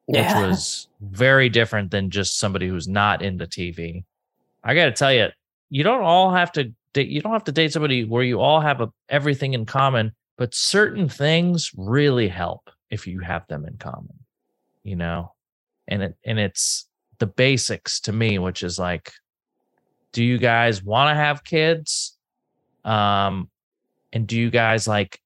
which was very different than just somebody who's not into TV. I got to tell you, you don't all have to date, you don't have to date somebody where you all have a, everything in common, but certain things really help if you have them in common, you know? And it, and it's the basics to me, which is like, do you guys want to have kids? Um, and do you guys like,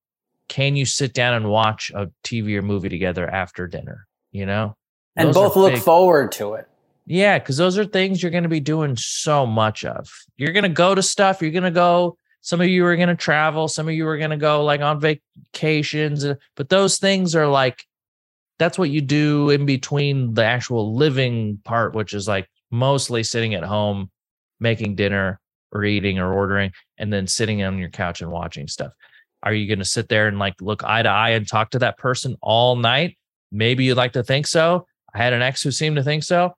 can you sit down and watch a TV or movie together after dinner? You know? and Those both look big- forward to it yeah, because those are things you're going to be doing so much of. You're going to go to stuff. You're going to go. Some of you are going to travel. Some of you are going to go like on vacations. uh, But those things are like, that's what you do in between the actual living part, which is like mostly sitting at home, making dinner or eating or ordering, and then sitting on your couch and watching stuff. Are you going to sit there and like look eye to eye and talk to that person all night? Maybe you'd like to think so. I had an ex who seemed to think so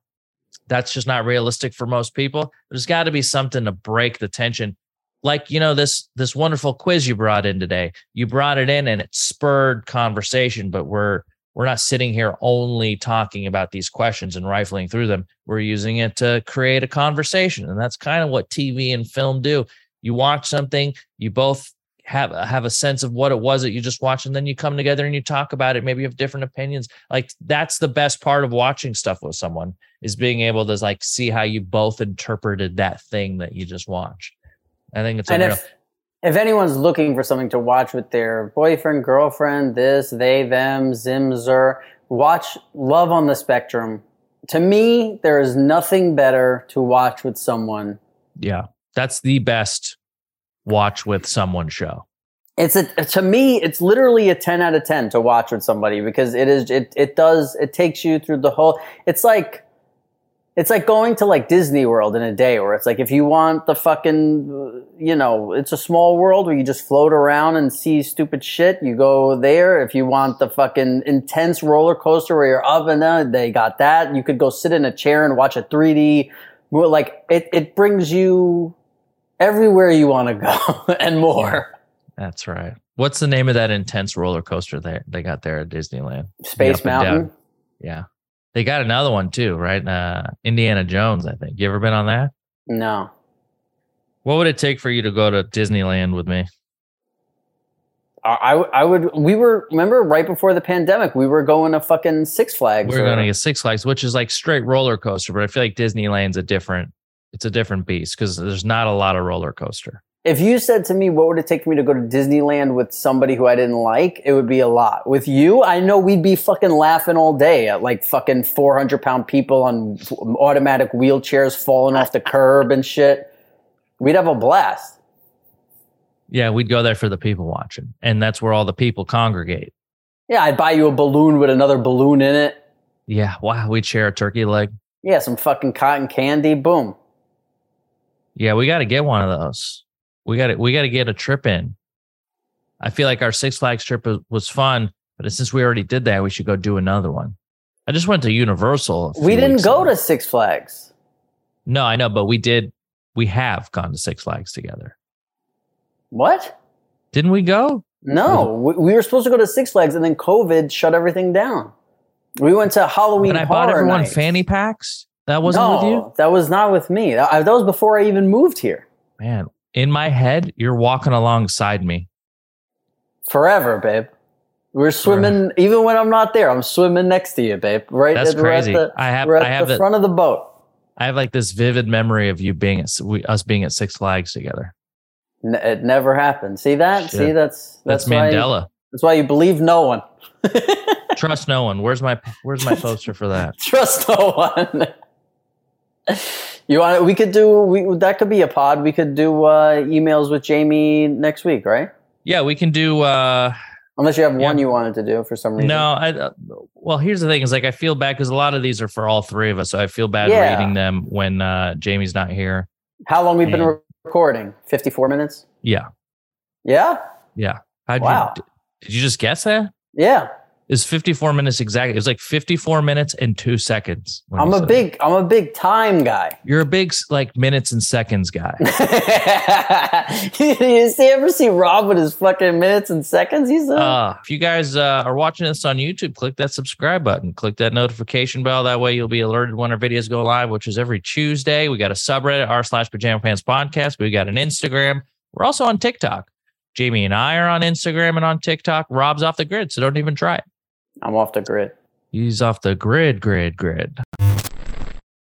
that's just not realistic for most people there's got to be something to break the tension like you know this this wonderful quiz you brought in today you brought it in and it spurred conversation but we're we're not sitting here only talking about these questions and rifling through them we're using it to create a conversation and that's kind of what tv and film do you watch something you both have have a sense of what it was that you just watched and then you come together and you talk about it maybe you have different opinions like that's the best part of watching stuff with someone is being able to like see how you both interpreted that thing that you just watched. I think it's unreal. if if anyone's looking for something to watch with their boyfriend, girlfriend, this, they, them, Zimzer, watch Love on the Spectrum. To me, there is nothing better to watch with someone. yeah, that's the best watch with someone show. It's a to me, it's literally a ten out of ten to watch with somebody because it is it it does it takes you through the whole. It's like It's like going to like Disney World in a day, where it's like if you want the fucking, you know, it's a small world where you just float around and see stupid shit. You go there. If you want the fucking intense roller coaster where you're up and down, they got that. You could go sit in a chair and watch a 3D. mo- Like it, it brings you everywhere you want to go [laughs] and more. That's right. What's the name of that intense roller coaster they they got there at Disneyland? Space. Mountain. Yeah. They got another one too, right? Uh, Indiana Jones, I think. You ever been on that? No. What would it take for you to go to Disneyland with me? I, I would. We were remember right before the pandemic. We were going to fucking Six Flags. We're or- going to get Six Flags, which is like straight roller coaster, but I feel like Disneyland's a different. It's a different beast because there's not a lot of roller coaster. If you said to me, "What would it take for me to go to Disneyland with somebody who I didn't like?" It would be a lot. With you, I know we'd be fucking laughing all day at like fucking four hundred pound people on automatic wheelchairs falling off the curb and shit. We'd have a blast. Yeah, we'd go there for the people watching, and that's where all the people congregate. Yeah, I'd buy you a balloon with another balloon in it. Yeah, wow, we'd share a turkey leg. Yeah, some fucking cotton candy. Boom. Yeah, we got to get one of those. We got to we got to get a trip in. I feel like our Six Flags trip was, fun, but since we already did that, we should go do another one. I just went to Universal. We didn't go ago. to Six Flags. No, I know, but we did. We have gone to Six Flags together. What? Didn't we go? No, we, we were supposed to go to Six Flags, and then COVID shut everything down. We went to Halloween When I bought everyone fanny packs. That wasn't no, with you, that was not with me. That, I- that was before I even moved here. man. In my head, you're walking alongside me. Forever, babe. We're swimming, even when I'm not there. I'm swimming next to you, babe. Right, That's at, we're crazy. the- I have we're at I have the the, front of the boat. I have like this vivid memory of you being at we, us being at Six Flags together. N- it never happened. See that? Shit. See that's That's, that's, Mandela. that's why you believe no one. [laughs] Trust no one. Where's my Where's my poster for that? Trust no one. [laughs] you want? To? We could do. We that could be a pod. We could do uh, emails with Jamie next week, right? Yeah, we can do. uh Unless you have one you wanted to do for some reason. No, I. Uh, well, here's the thing: is like I feel bad because a lot of these are for all three of us, so I feel bad Yeah. reading them when uh Jamie's not here. How long we've been And- recording? Fifty-four minutes. Yeah, Yeah. yeah. How'd Wow. you? Did you just guess that? Yeah. It's 54 minutes exactly. It was like 54 minutes and two seconds. I'm a big. I'm a big time guy. You're a big like minutes and seconds guy. [laughs] you see, ever see Rob with his fucking minutes and seconds? He's a, Uh, if you guys uh, are watching this on YouTube, click that subscribe button, click that notification bell. That way you'll be alerted when our videos go live, which is every Tuesday. We got a subreddit, r slash pajama pants podcast. We got an Instagram. We're also on TikTok. Jamie and I are on Instagram and on TikTok. Rob's off the grid, so don't even try it. I'm off the grid. He's off the grid, grid, grid.